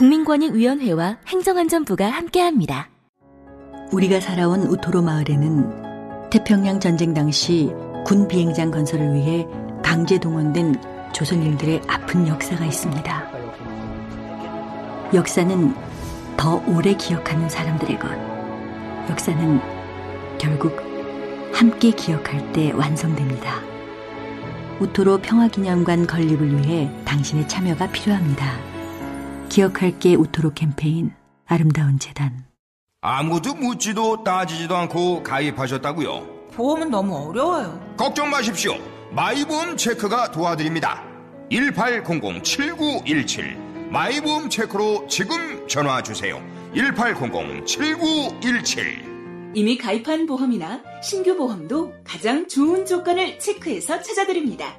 국민권익위원회와 행정안전부가 함께합니다. 우리가 살아온 우토로 마을에는 태평양 전쟁 당시 군 비행장 건설을 위해 강제 동원된 조선인들의 아픈 역사가 있습니다. 역사는 더 오래 기억하는 사람들의 것. 역사는 결국 함께 기억할 때 완성됩니다. 우토로 평화기념관 건립을 위해 당신의 참여가 필요합니다. 기억할게 우토로 캠페인 아름다운 재단 아무도 묻지도 따지지도 않고 가입하셨다고요? 보험은 너무 어려워요. 걱정 마십시오. 마이보험 체크가 도와드립니다. 1800-7917 마이보험 체크로 지금 전화 주세요. 1800-7917 이미 가입한 보험이나 신규 보험도 가장 좋은 조건을 체크해서 찾아드립니다.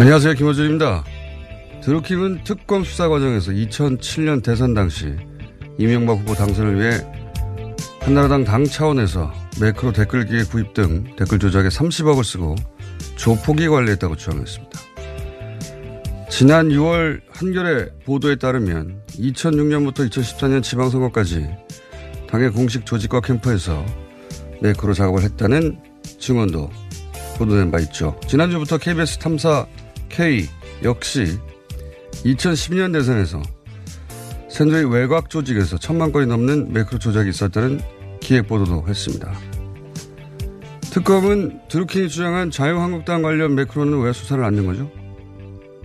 안녕하세요. 김호준입니다. 드루킹은 특검 수사 과정에서 2007년 대선 당시 이명박 후보 당선을 위해 한나라당 당 차원에서 매크로 댓글기의 구입 등 댓글 조작에 30억을 쓰고 조폭이 관리했다고 주장했습니다. 지난 6월 한겨레 보도에 따르면 2006년부터 2014년 지방선거까지 당의 공식 조직과 캠프에서 매크로 작업을 했다는 증언도 보도된 바 있죠. 지난주부터 KBS 탐사 K 역시 2012년 대선에서 샌드의 외곽 조직에서 천만 건이 넘는 매크로 조작이 있었다는 기획 보도도 했습니다. 특검은 드루킹이 주장한 자유한국당 관련 매크로는 왜 수사를 안 낸 거죠?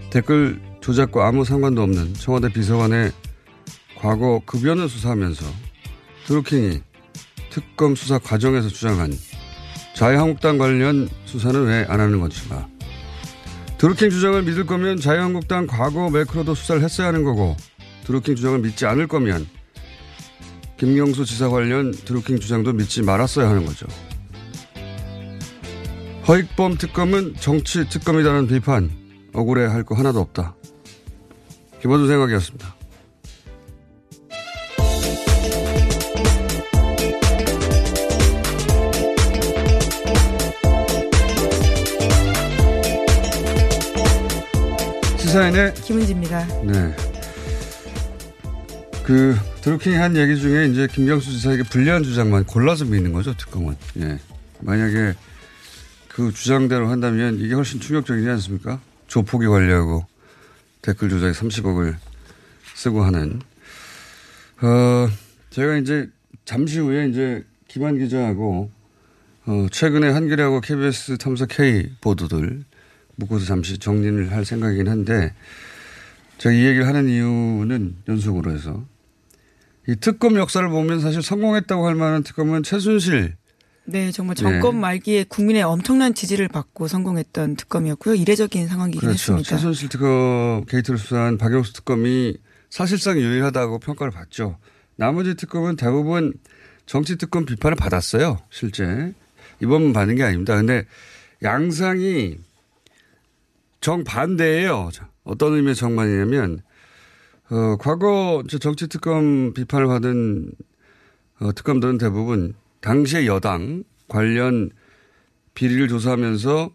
댓글 조작과 아무 상관도 없는 청와대 비서관의 과거 급여는 수사하면서 드루킹이 특검 수사 과정에서 주장한 자유한국당 관련 수사는 왜 안 하는 것인가? 드루킹 주장을 믿을 거면 자유한국당 과거 매크로도 수사를 했어야 하는 거고 드루킹 주장을 믿지 않을 거면 김경수 지사 관련 드루킹 주장도 믿지 말았어야 하는 거죠. 허익범 특검은 정치 특검이라는 비판 억울해 할 거 하나도 없다. 김원준 생각이었습니다. 시사인의 김은지입니다. 네. 그 드루킹이 한 얘기 중에 이제 김경수 지사에게 불리한 주장만 골라서 믿는 거죠 특검은. 예. 만약에 그 주장대로 한다면 이게 훨씬 충격적이지 않습니까? 조폭이 관리하고 댓글 조작에 30억을 쓰고 하는. 어, 제가 이제 잠시 후에 이제 김한 기자하고 어, 최근에 한겨레하고 KBS 탐사 K 보도들 묶어서 잠시 정리를 할 생각이긴 한데 제가 이 얘기를 하는 이유는 연속으로 해서 이 특검 역사를 보면 사실 성공했다고 할 만한 특검은 최순실 네, 정말 정권 네. 말기에 국민의 엄청난 지지를 받고 성공했던 특검이었고요. 이례적인 상황이긴 그렇죠. 했습니다. 최순실 특검 게이트를 수사한 박영수 특검이 사실상 유일하다고 평가를 받죠. 나머지 특검은 대부분 정치 특검 비판을 받았어요. 실제 이번만 받은 게 아닙니다. 근데 양상이 정반대예요. 어떤 의미의 정반이냐면 어, 과거 저 정치 특검 비판을 받은 어, 특검들은 대부분 당시의 여당 관련 비리를 조사하면서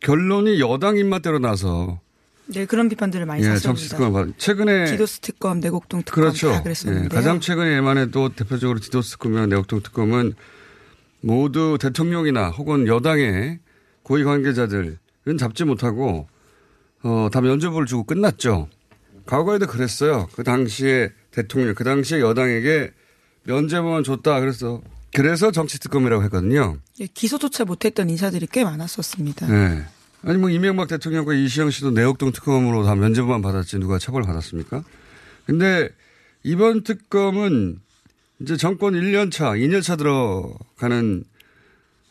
결론이 여당 입맛대로 나서 네, 그런 비판들을 많이 예. 정치 특검 받 최근에 디도스 특검, 내곡동 특검 그렇죠. 다 그랬었는데요. 예, 가장 최근에만 해도 대표적으로 디도스 특검이나 내곡동 특검은 모두 대통령이나 혹은 여당의 고위 관계자들은 잡지 못하고 어, 다 면죄부를 주고 끝났죠. 과거에도 그랬어요. 그 당시에 대통령, 그 당시에 여당에게 면죄부만 줬다. 그래서 그래서 정치 특검이라고 했거든요. 예, 기소조차 못했던 인사들이 꽤 많았었습니다. 네. 아니 뭐 이명박 대통령과 이시영 씨도 내곡동 특검으로 다 면죄부만 받았지 누가 처벌 받았습니까? 근데 이번 특검은 이제 정권 1년 차, 2년 차 들어가는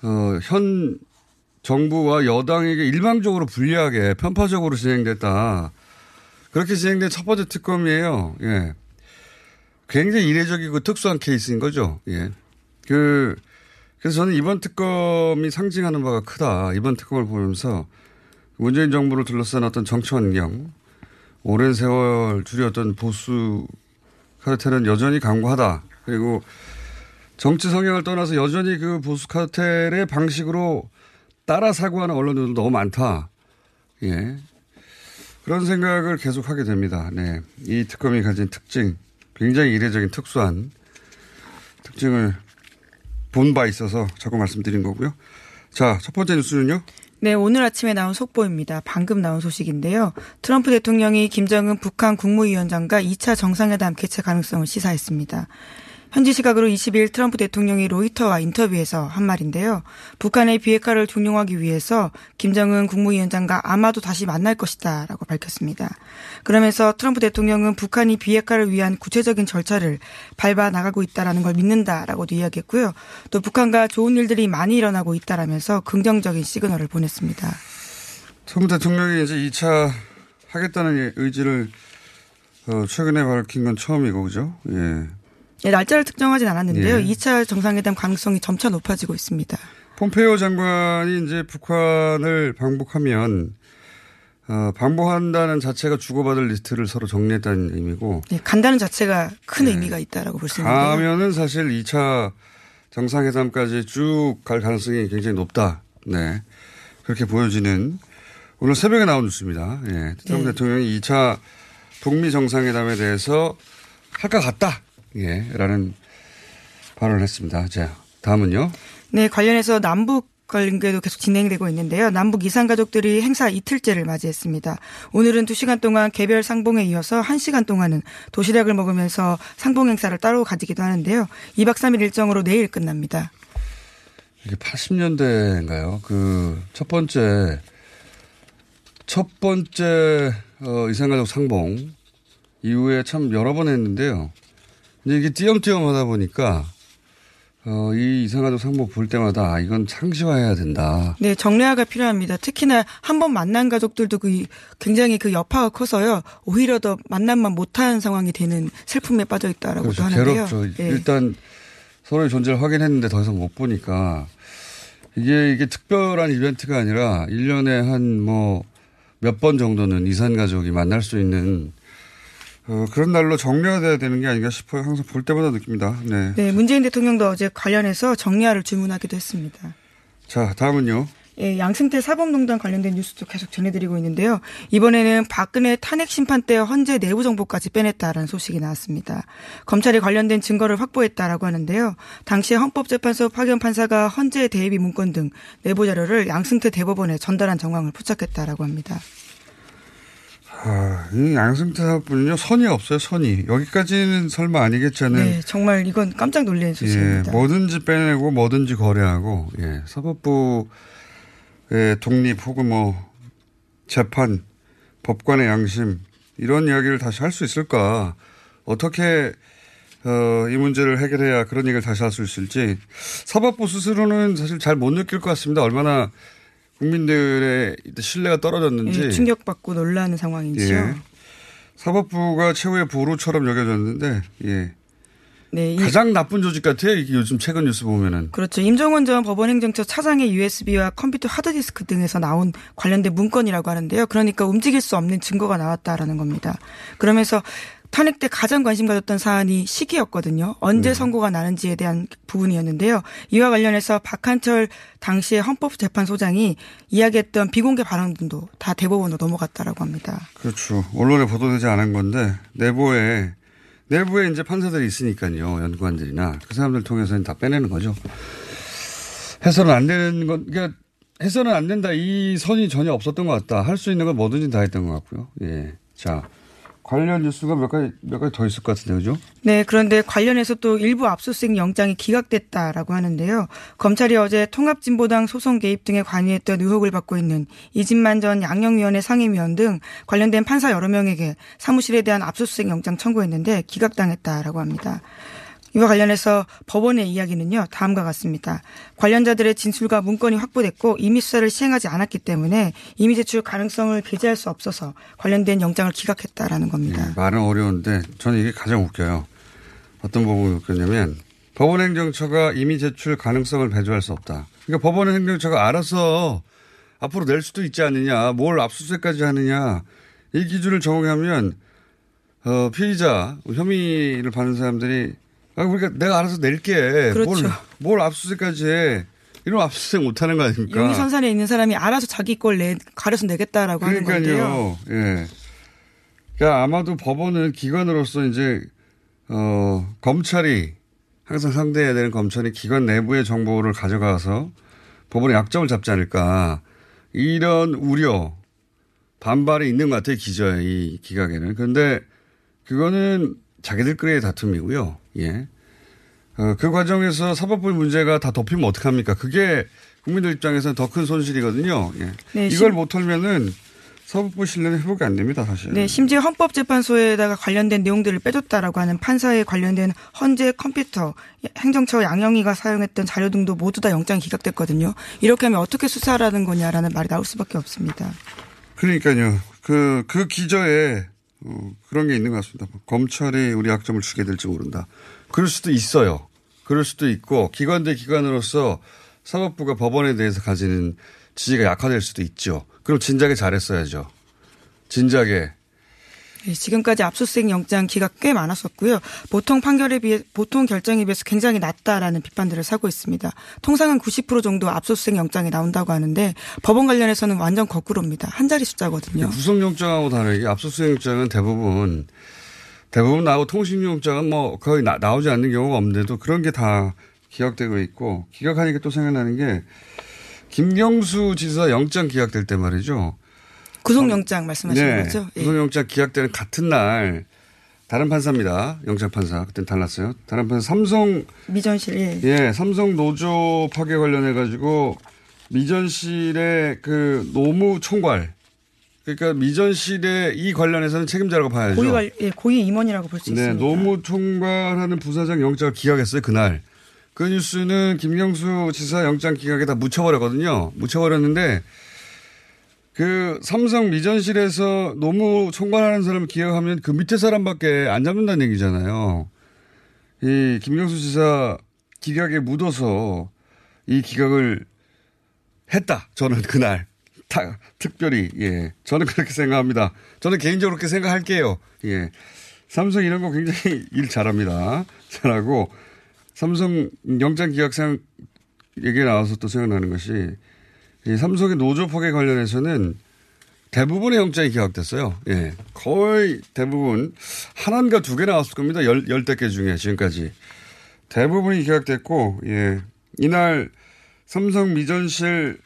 어, 현 정부와 여당에게 일방적으로 불리하게 편파적으로 진행됐다. 그렇게 진행된 첫 번째 특검이에요. 예. 굉장히 이례적이고 특수한 케이스인 거죠. 예. 그, 그래서 저는 이번 특검이 상징하는 바가 크다. 이번 특검을 보면서 문재인 정부를 둘러싼 어떤 정치 환경, 오랜 세월 줄였던 보수 카르텔은 여전히 강고하다. 그리고 정치 성향을 떠나서 여전히 그 보수 카르텔의 방식으로 따라 사고하는 언론들도 너무 많다. 예. 그런 생각을 계속 하게 됩니다. 네. 이 특검이 가진 특징, 굉장히 이례적인 특수한 특징을 본 바 있어서 자꾸 말씀드린 거고요. 자, 첫 번째 뉴스는요. 네, 오늘 아침에 나온 속보입니다. 방금 나온 소식인데요. 트럼프 대통령이 김정은 북한 국무위원장과 2차 정상회담 개최 가능성을 시사했습니다. 현지 시각으로 22일 트럼프 대통령이 로이터와 인터뷰에서 한 말인데요. 북한의 비핵화를 종용하기 위해서 김정은 국무위원장과 아마도 다시 만날 것이다 라고 밝혔습니다. 그러면서 트럼프 대통령은 북한이 비핵화를 위한 구체적인 절차를 밟아 나가고 있다라는 걸 믿는다라고도 이야기했고요. 또 북한과 좋은 일들이 많이 일어나고 있다라면서 긍정적인 시그널을 보냈습니다. 트럼프 대통령이 이제 2차 하겠다는 의지를 어, 최근에 밝힌 건 처음이고, 그죠? 예. 예, 날짜를 특정하진 않았는데요. 예. 2차 정상회담 가능성이 점차 높아지고 있습니다. 폼페이오 장관이 이제 북한을 방북하면 어, 방북한다는 자체가 주고받을 리스트를 서로 정리했다는 의미고 네, 간다는 자체가 큰 의미가 있다라고 볼 수 있는데요. 가면은 사실 2차 정상회담까지 쭉 갈 가능성이 굉장히 높다. 네. 그렇게 보여지는 오늘 새벽에 나온 뉴스입니다. 예. 트럼프 네. 대통령이 2차 북미 정상회담에 대해서 할 것 같다. 예. 라는 발언을 했습니다. 자, 다음은요. 네, 관련해서 남북 관계도 계속 진행되고 있는데요. 남북 이산 가족들이 행사 이틀째를 맞이했습니다. 오늘은 2시간 동안 개별 상봉에 이어서 1시간 동안은 도시락을 먹으면서 상봉 행사를 따로 가지기도 하는데요. 2박 3일 일정으로 내일 끝납니다. 이게 80년대인가요? 그 첫 번째 첫 번째 어, 이산가족 상봉 이후에 참 여러 번 했는데요. 근데 이게 띄엄띄엄 하다 보니까 어, 이 이산가족 상봉 볼 때마다 아, 이건 상시화해야 된다. 네, 정례화가 필요합니다. 특히나 한 번 만난 가족들도 그 굉장히 그 여파가 커서요. 오히려 더 만남만 못하는 상황이 되는 슬픔에 빠져 있다라고도 그래서 하는데요. 괴롭죠. 예. 일단 서로의 존재를 확인했는데 더 이상 못 보니까 이게 이게 특별한 이벤트가 아니라 1년에 한 뭐 몇 번 정도는 이산 가족이 만날 수 있는 어, 그런 날로 정리화돼야 되는 게 아닌가 싶어요. 항상 볼 때마다 느낍니다. 네. 네, 문재인 대통령도 어제 관련해서 정리화를 주문하기도 했습니다. 자, 다음은요. 예, 양승태 사법농단 관련된 뉴스도 계속 전해드리고 있는데요. 이번에는 박근혜 탄핵 심판 때 헌재 내부 정보까지 빼냈다라는 소식이 나왔습니다. 검찰이 관련된 증거를 확보했다라고 하는데요. 당시에 헌법재판소 파견 판사가 헌재 대비 문건 등 내부 자료를 양승태 대법원에 전달한 정황을 포착했다라고 합니다. 아, 이 양승태 사업분은요, 선이 없어요, 선이. 여기까지는 설마 아니겠잖아요. 네, 정말 이건 깜짝 놀란 예, 소식입니다. 뭐든지 빼내고 뭐든지 거래하고, 예, 사법부의 독립 혹은 뭐, 재판, 법관의 양심, 이런 이야기를 다시 할 수 있을까? 어떻게, 어, 이 문제를 해결해야 그런 얘기를 다시 할 수 있을지. 사법부 스스로는 사실 잘 못 느낄 것 같습니다. 얼마나 국민들의 신뢰가 떨어졌는지. 예, 충격받고 놀라는 상황이죠. 예. 사법부가 최후의 보루처럼 여겨졌는데, 예. 네, 이- 가장 나쁜 조직 같아요. 요즘 최근 뉴스 보면은. 그렇죠. 임종원 전 법원행정처 차장의 USB와 컴퓨터 하드디스크 등에서 나온 관련된 문건이라고 하는데요. 그러니까 움직일 수 없는 증거가 나왔다라는 겁니다. 그러면서 탄핵 때 가장 관심 가졌던 사안이 시기였거든요. 언제 네. 선고가 나는지에 대한 부분이었는데요. 이와 관련해서 박한철 당시의 헌법재판소장이 이야기했던 비공개 발언들도 다 대법원으로 넘어갔다라고 합니다. 그렇죠. 언론에 보도되지 않은 건데 내부에 내부에 이제 판사들이 있으니까요. 연구관들이나 그 사람들 통해서 다 빼내는 거죠. 해서는 안 되는 건 그러니까 해서는 안 된다 이 선이 전혀 없었던 것 같다. 할 수 있는 건 뭐든지 다 했던 것 같고요. 예. 자 관련 뉴스가 몇 가지 몇 가지 더 있을 것 같은데 그죠? 네, 그런데 관련해서 또 일부 압수수색 영장이 기각됐다라고 하는데요. 검찰이 어제 통합진보당 소송 개입 등에 관여했던 의혹을 받고 있는 이진만 전 양형위원회 상임위원 등 관련된 판사 여러 명에게 사무실에 대한 압수수색 영장 청구했는데 기각당했다라고 합니다. 이와 관련해서 법원의 이야기는요, 다음과 같습니다. 관련자들의 진술과 문건이 확보됐고 이미 수사를 시행하지 않았기 때문에 이미 제출 가능성을 배제할 수 없어서 관련된 영장을 기각했다라는 겁니다. 예, 말은 어려운데 저는 이게 가장 웃겨요. 어떤 부분이 웃겼냐면 법원행정처가 이미 제출 가능성을 배제할 수 없다. 그러니까 법원행정처가 알아서 앞으로 낼 수도 있지 않느냐, 뭘 압수수색까지 하느냐 이 기준을 적용하면 어, 피의자 혐의를 받는 사람들이 아, 그러니까 내가 알아서 낼게. 그렇죠. 뭘, 뭘 압수수색까지 해. 이런 압수수색 못 하는 거 아닙니까? 용의선산에 있는 사람이 알아서 자기 걸 내, 가려서 내겠다라고 하는 건데요. 그러니까요. 예. 그러니까 아마도 법원은 기관으로서 이제 어 검찰이 항상 상대해야 되는 검찰이 기관 내부의 정보를 가져가서 법원의 약점을 잡지 않을까 이런 우려 반발이 있는 것 같아요 기저에 이 기각에는 그런데 그거는 자기들끼리의 다툼이고요. 예. 어, 그 과정에서 사법부의 문제가 다 덮이면 어떡합니까? 그게 국민들 입장에서는 더 큰 손실이거든요. 예. 네, 이걸 심- 못 털면은 사법부 신뢰는 회복이 안 됩니다, 사실. 네, 심지어 헌법재판소에다가 관련된 내용들을 빼줬다라고 하는 판사에 관련된 헌재 컴퓨터, 행정처 양형위가 사용했던 자료 등도 모두 다 영장 기각됐거든요. 이렇게 하면 어떻게 수사라는 거냐라는 말이 나올 수밖에 없습니다. 그러니까요. 그, 그 기저에 어, 그런 게 있는 것 같습니다. 검찰이 우리 약점을 주게 될지 모른다. 그럴 수도 있어요. 그럴 수도 있고 기관 대 기관으로서 사법부가 법원에 대해서 가지는 지지가 약화될 수도 있죠. 그럼 진작에 잘했어야죠. 진작에. 네, 지금까지 압수수색 영장 기각 꽤 많았었고요. 보통 판결에 비해 보통 결정에 비해서 굉장히 낮다라는 비판들을 사고 있습니다. 통상은 90% 정도 압수수색 영장이 나온다고 하는데 법원 관련해서는 완전 거꾸로입니다. 한 자리 숫자거든요. 구속영장하고 다르게 압수수색 영장은 대부분 대부분 나오고 통신영장은 뭐 거의 나, 나오지 않는 경우가 없는데도 그런 게 다 기각되고 있고 기각하니까 또 생각나는 게 김경수 지사 영장 기각될 때 말이죠. 구속영장 말씀하시는 네. 거죠? 예. 구속영장 기각되는 같은 날 다른 판사입니다. 영장 판사 그때는 달랐어요. 다른 판사 삼성 미전실 예. 예 삼성 노조 파괴 관련해 가지고 미전실의 그 노무 총괄 그러니까 미전실의 이 관련해서는 책임자라고 봐야죠. 고위 관- 예, 고위 임원이라고 볼수 네, 있습니다. 노무 총괄하는 부사장 영장을 기각했어요 그날. 그 뉴스는 김경수 지사 영장 기각에 다 묻혀버렸거든요. 묻혀버렸는데 그 삼성 미전실에서 노무 총괄하는 사람을 기각하면 그 밑에 사람밖에 안 잡는다는 얘기잖아요. 이 김경수 지사 기각에 묻어서 이 기각을 했다. 저는 그날. 다, 특별히, 예. 저는 그렇게 생각합니다. 저는 개인적으로 그렇게 생각할게요. 예. 삼성 이런 거 굉장히 일 잘합니다. 잘하고, 삼성 영장 기각상 얘기 나와서 또 생각나는 것이, 이 삼성의 노조 파괴 관련해서는 대부분의 영장이 기각됐어요. 예. 거의 대부분, 하나인가 두 개 나왔을 겁니다. 열, 열대 개 중에 지금까지. 대부분이 기각됐고, 예. 이날 삼성 미전실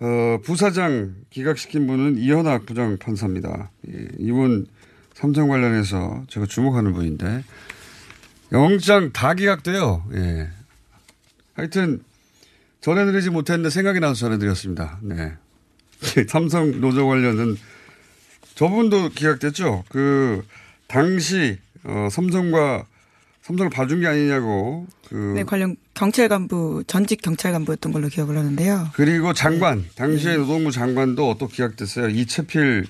어, 부사장 기각시킨 분은 이현학 부장판사입니다. 예, 이분 삼성 관련해서 제가 주목하는 분인데 영장 다 기각돼요. 예. 하여튼 전해드리지 못했는데 생각이 나서 전해드렸습니다. 네. 삼성 노조 관련은 저분도 기각됐죠. 그 당시 어, 삼성과 삼성을 봐준 게 아니냐고 그 네, 관련 경찰 간부 전직 경찰 간부였던 걸로 기억을 하는데요. 그리고 장관, 당시에 노동부 장관도 또 기각됐어요. 이채필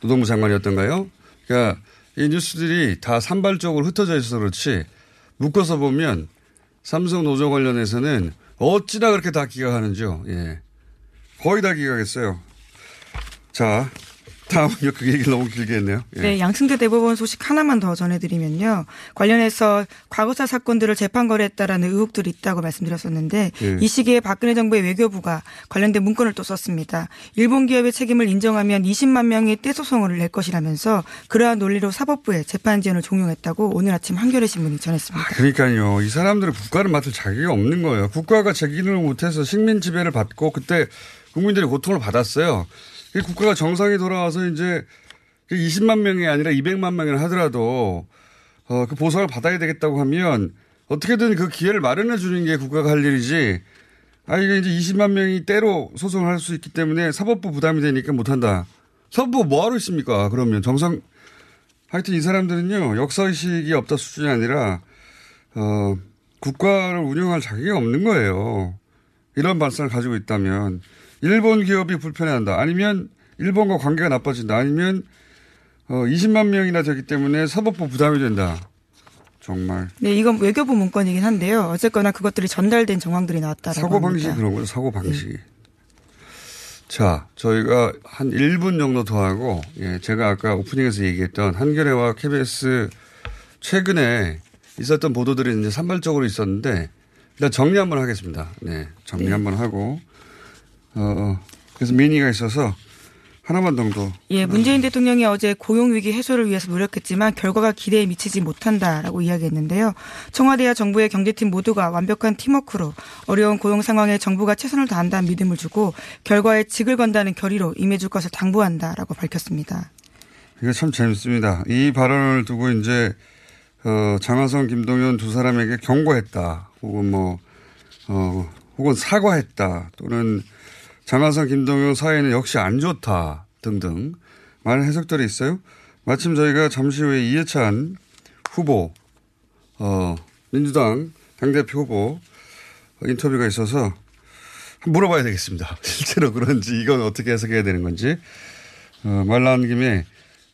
노동부 장관이었던가요? 그러니까 이 뉴스들이 다 산발적으로 흩어져 있어서 그렇지 묶어서 보면 삼성 노조 관련해서는 어찌나 그렇게 다 기각하는지요. 예. 거의 다 기각했어요. 자, 다음은 그 얘기를 너무 길게 했네요. 예. 네, 양승태 대법원 소식 하나만 더 전해드리면요. 관련해서 과거사 사건들을 재판 거래했다라는 의혹들이 있다고 말씀드렸었는데 예. 이 시기에 박근혜 정부의 외교부가 관련된 문건을 또 썼습니다. 일본 기업의 책임을 인정하면 20만 명이 떼소송을 낼 것이라면서 그러한 논리로 사법부에 재판 지원을 종용했다고 오늘 아침 한겨레 신문이 전했습니다. 그러니까요. 이 사람들은 국가를 맡을 자격이 없는 거예요. 국가가 책임을 못해서 식민 지배를 받고 그때 국민들이 고통을 받았어요. 이 국가가 정상이 돌아와서 이제 20만 명이 아니라 200만 명이나 하더라도 어, 그 보상을 받아야 되겠다고 하면 어떻게든 그 기회를 마련해 주는 게 국가가 할 일이지. 아, 이게 이제 20만 명이 때로 소송을 할 수 있기 때문에 사법부 부담이 되니까 못한다. 사법부 뭐하러 있습니까? 그러면 정상, 하여튼 이 사람들은요, 역사의식이 없다 수준이 아니라, 어, 국가를 운영할 자격이 없는 거예요. 이런 발상을 가지고 있다면, 일본 기업이 불편해한다. 아니면 일본과 관계가 나빠진다. 아니면, 어, 20만 명이나 되기 때문에 사법부 부담이 된다. 정말. 네, 이건 외교부 문건이긴 한데요. 어쨌거나 그것들이 전달된 정황들이 나왔다라고 사고 방식이 합니다. 그런 거죠. 사고 방식이. 자, 저희가 한 1분 정도 더 하고, 예, 제가 아까 오프닝에서 얘기했던 한겨레와 KBS 최근에 있었던 보도들이 이제 산발적으로 있었는데, 일단 정리 한번 하겠습니다. 네, 정리 한번 하고, 어, 어, 그래서 미니가 있어서 하나만 정도. 예, 문재인 대통령이 어제 고용위기 해소를 위해서 노력했지만 결과가 기대에 미치지 못한다라고 이야기했는데요. 청와대와 정부의 경제팀 모두가 완벽한 팀워크로 어려운 고용 상황에 정부가 최선을 다한다는 믿음을 주고 결과에 직을 건다는 결의로 임해줄 것을 당부한다라고 밝혔습니다. 이게 참 재밌습니다. 이 발언을 두고 이제 어, 장하성, 김동연 두 사람에게 경고했다. 혹은 뭐 어, 혹은 사과했다. 또는 장하성, 김동연 사이는 역시 안 좋다. 등등 많은 해석들이 있어요. 마침 저희가 잠시 후에 이해찬 후보, 어, 민주당 당대표 후보 인터뷰가 있어서 물어봐야 되겠습니다. 실제로 그런지 이건 어떻게 해석해야 되는 건지 어, 말 나온 김에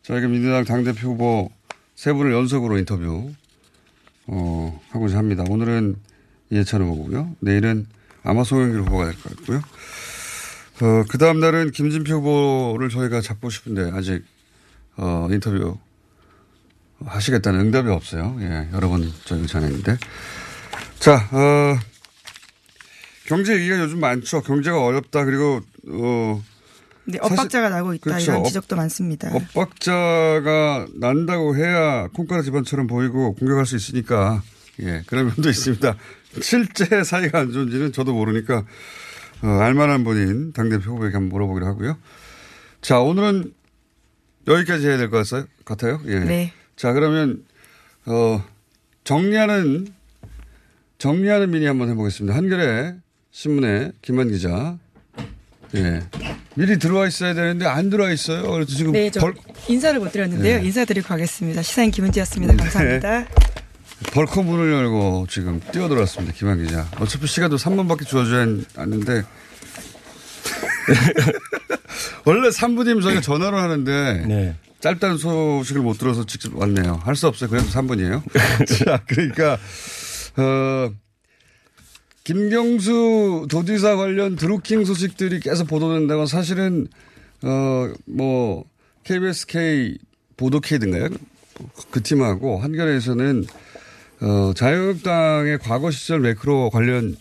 저희가 민주당 당대표 후보 세 분을 연속으로 인터뷰 어, 하고자 합니다. 오늘은 이해찬 후보고요. 내일은 아마 송영길 후보가 될 것 같고요. 어, 그 다음 날은 김진표 후보를 저희가 잡고 싶은데 아직 어, 인터뷰 하시겠다는 응답이 없어요. 예, 여러 번 저희가 전했는데. 자, 어, 경제 얘기가 요즘 많죠. 경제가 어렵다. 그리고, 어, 네, 사실- 엇박자가 나고 있다 그렇죠. 이런 엇- 지적도 많습니다. 엇박자가 난다고 해야 콩가루 집안처럼 보이고 공격할 수 있으니까 예 그런 면도 있습니다. 실제 사이가 안 좋은지는 저도 모르니까 어, 알만한 분인 당대표 후보에게 한번 물어보기로 하고요. 자 오늘은 여기까지 해야 될 것 같아요. 예. 네. 자 그러면 어 정리하는 정리하는 미니 한번 해보겠습니다. 한겨레 신문의 김한 기자. 예. 미리 들어와 있어야 되는데 안 들어와 있어요. 그래서 지금 네, 저 벌, 인사를 못 드렸는데요. 네. 인사드리고 가겠습니다. 시사인 김은지였습니다. 감사합니다. 벌컥 문을 열고 지금 뛰어들어왔습니다. 김한 기자. 어차피 시간도 3분밖에 주어져야 하는데. 원래 3분이면 저희가 전화로 하는데. 네. 짧다는 소식을 못 들어서 직접 왔네요. 할 수 없어요. 그래도 3분이에요. 자, 그러니까, 어, 김경수 도지사 관련 드루킹 소식들이 계속 보도된다고 사실은, 어, 뭐, KBSK 보도케이든가요? 그 팀하고 한겨레에서는, 어, 자유한국당의 과거 시절 매크로 관련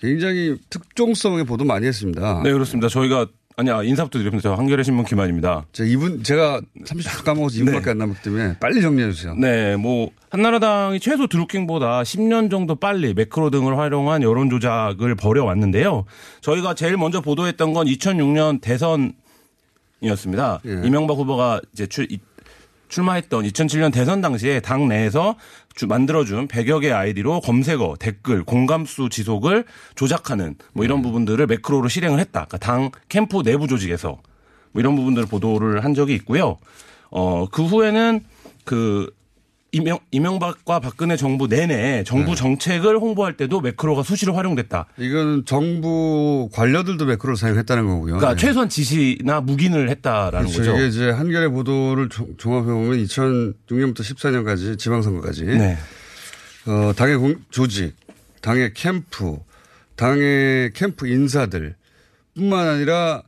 굉장히 특종성의 보도 많이 했습니다. 네, 그렇습니다. 저희가 아니야 인사부터 드립니다. 저 한겨레 신문 김한입니다. 자, 2분, 제가 30초 까먹어서 2분밖에 안 남았기 때문에 빨리 정리해 주세요. 네, 뭐 한나라당이 최소 드루킹보다 10년 정도 빨리 매크로 등을 활용한 여론 조작을 벌여왔는데요. 저희가 제일 먼저 보도했던 건 2006년 대선 이었습니다. 예. 이명박 후보가 이제 출, 이- 출마했던 2007년 대선 당시에 당 내에서 주- 만들어준 100여 개 아이디로 검색어, 댓글, 공감수 지속을 조작하는 뭐 이런 부분들을 매크로로 실행을 했다. 그러니까 당 캠프 내부 조직에서 뭐 이런 부분들을 보도를 한 적이 있고요. 어, 그 후에는 그 이명, 이명박과 박근혜 정부 내내 정부 네. 정책을 홍보할 때도 매크로가 수시로 활용됐다. 이건 정부 관료들도 매크로를 사용했다는 거고요. 그러니까 네. 최소한 지시나 묵인을 했다라는 그렇죠. 거죠. 이게 이제 한겨레 보도를 종- 종합해보면 2006년부터 14년까지 지방선거까지 네. 어, 당의 공- 조직, 당의 캠프, 당의 캠프 인사들 뿐만 아니라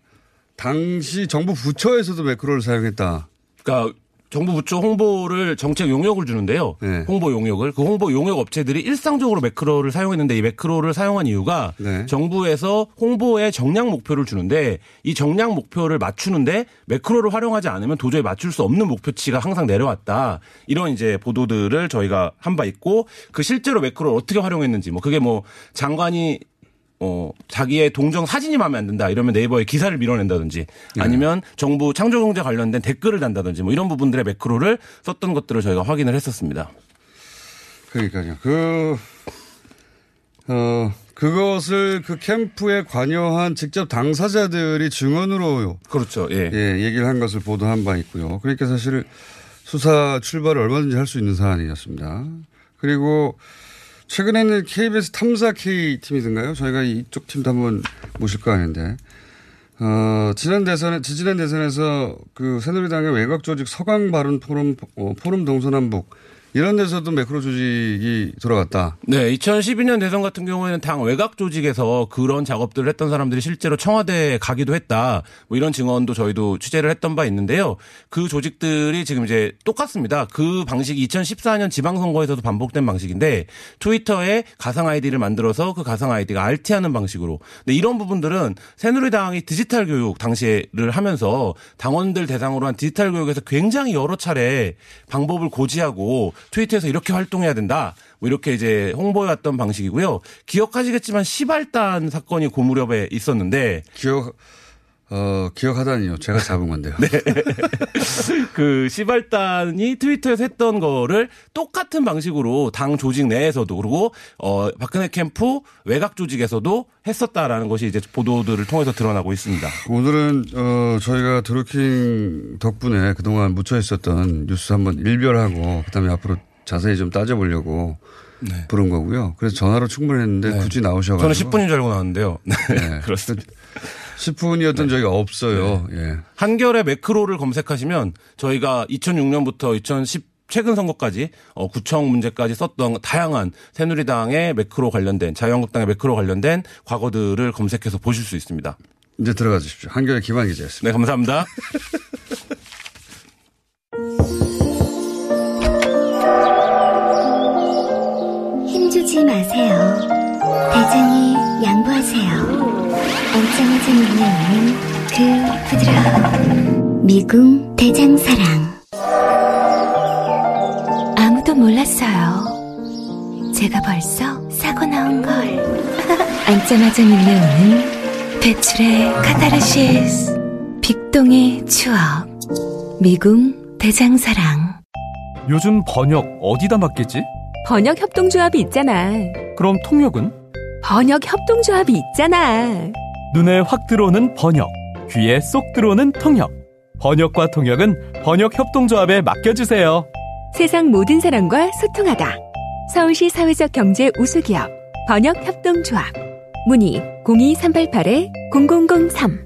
당시 정부 부처에서도 매크로를 사용했다. 그러니까 정부 부처 홍보를 정책 용역을 주는데요. 네. 홍보 용역을 그 홍보 용역 업체들이 일상적으로 매크로를 사용했는데 이 매크로를 사용한 이유가 네. 정부에서 홍보에 정량 목표를 주는데 이 정량 목표를 맞추는데 매크로를 활용하지 않으면 도저히 맞출 수 없는 목표치가 항상 내려왔다. 이런 이제 보도들을 저희가 한 바 있고 그 실제로 매크로를 어떻게 활용했는지 뭐 그게 뭐 장관이 어, 자기의 동정 사진이 마음에 안 든다. 이러면 네이버에 기사를 밀어낸다든지 아니면 정부 창조경제 관련된 댓글을 단다든지 뭐 이런 부분들의 매크로를 썼던 것들을 저희가 확인을 했었습니다. 그러니까요. 그, 어, 그것을 그 캠프에 관여한 직접 당사자들이 증언으로 그렇죠. 예. 예, 얘기를 한 것을 보도한 바 있고요. 그러니까 사실 수사 출발을 얼마든지 할 수 있는 사안이었습니다. 그리고 최근에는 KBS 탐사 K 팀이든가요? 저희가 이쪽 팀도 한번 모실까 하는데, 어, 지난 대선에, 지지난 대선에서 그 새누리당의 외곽 조직 서강 발언 포럼, 어, 포럼 동서남북 이런 데서도 매크로 조직이 들어갔다. 네, 2012년 대선 같은 경우에는 당 외곽 조직에서 그런 작업들을 했던 사람들이 실제로 청와대에 가기도 했다. 뭐 이런 증언도 저희도 취재를 했던 바 있는데요. 그 조직들이 지금 이제 똑같습니다. 그 방식이 2014년 지방선거에서도 반복된 방식인데 트위터에 가상 아이디를 만들어서 그 가상 아이디가 RT하는 방식으로. 근데 이런 부분들은 새누리당이 디지털 교육 당시를 하면서 당원들 대상으로 한 디지털 교육에서 굉장히 여러 차례 방법을 고지하고 트위터에서 이렇게 활동해야 된다. 뭐 이렇게 이제 홍보해왔던 방식이고요. 기억하시겠지만 시발단 사건이 고무렵에 있었는데 기억, 어, 기억하다니요. 제가 잡은 건데요. 네. 그 시발단이 트위터에서 했던 거를 똑같은 방식으로 당 조직 내에서도 그리고 어 박근혜 캠프 외곽 조직에서도 했었다라는 것이 이제 보도들을 통해서 드러나고 있습니다. 오늘은 어 저희가 드루킹 덕분에 그동안 묻혀 있었던 뉴스 한번 일별하고 그다음에 앞으로 자세히 좀 따져보려고 부른 거고요. 그래서 전화로 충분했는데 굳이 나오셔가지고 저는 10분인 줄 알고 나왔는데요. 네. 네. 그렇습니다. 10분이었던 저희가 없어요. 예. 한결의 매크로를 검색하시면 저희가 2006년부터 2010 최근 선거까지 어, 구청 문제까지 썼던 다양한 새누리당의 매크로 관련된 자유한국당의 매크로 관련된 과거들을 검색해서 보실 수 있습니다. 이제 들어가 주십시오. 한결의 기반 기자였습니다. 네, 감사합니다. 힘주지 마세요. 대장이 양보하세요. 엉짱하지 눈에 오는 그 부드러움. 미궁 대장사랑. 아무도 몰랐어요. 제가 벌써 사고 나온 걸. 앉자마자 밀려오는 배출의 카타르시스. 빅동의 추억. 미궁 대장사랑. 요즘 번역 어디다 맡기지? 번역 협동조합이 있잖아. 그럼 통역은? 번역 협동조합이 있잖아. 눈에 확 들어오는 번역, 귀에 쏙 들어오는 통역. 번역과 통역은 번역 협동조합에 맡겨주세요. 세상 모든 사람과 소통하다. 서울시 사회적 경제 우수기업 번역 협동조합. 문의 02388-0003.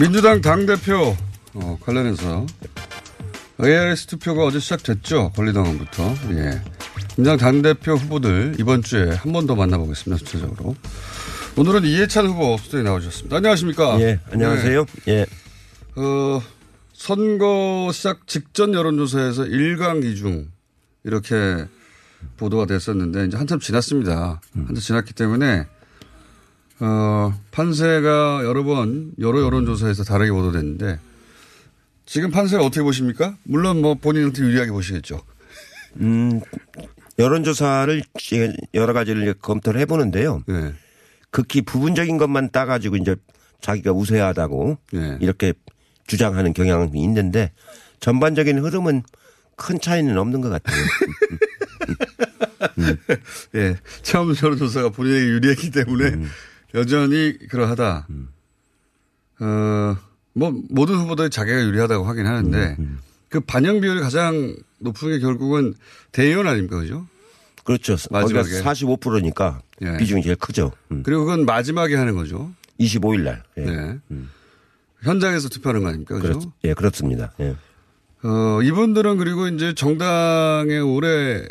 민주당 당대표 어, 관련해서 ARS 투표가 어제 시작됐죠. 권리당원부터. 예. 민주당 당대표 후보들 이번 주에 한 번 더 만나보겠습니다. 수차적으로. 오늘은 이해찬 후보 수도에 나오셨습니다. 안녕하십니까? 예, 안녕하세요. 네. 예. 어, 선거 시작 직전 여론조사에서 1강 기중 이렇게 보도가 됐었는데 이제 한참 지났습니다. 한참 지났기 때문에 어, 판세가 여러 번 여러 여론조사에서 다르게 보도됐는데 지금 판세를 어떻게 보십니까? 물론 뭐 본인한테 유리하게 보시겠죠. 음, 여론조사를 여러 가지를 검토를 해보는데요. 네. 극히 부분적인 것만 따가지고 이제 자기가 우세하다고 이렇게 주장하는 경향이 있는데 전반적인 흐름은 큰 차이는 없는 것 같아요. 예. 처음 여론조사가 본인에게 유리했기 때문에 여전히 그러하다. 어, 뭐, 모든 후보들이 자기가 유리하다고 하긴 하는데 그 반영 비율이 가장 높은 게 결국은 대의원 아닙니까? 그죠? 그렇죠. 마지막에. 거기가 45%니까 예. 비중이 제일 크죠. 음. 그리고 그건 마지막에 하는 거죠. 25일 날. 예. 네. 현장에서 투표하는 거 아닙니까? 그죠? 그렇, 예, 그렇습니다. 예. 어, 이분들은 그리고 이제 정당에 오래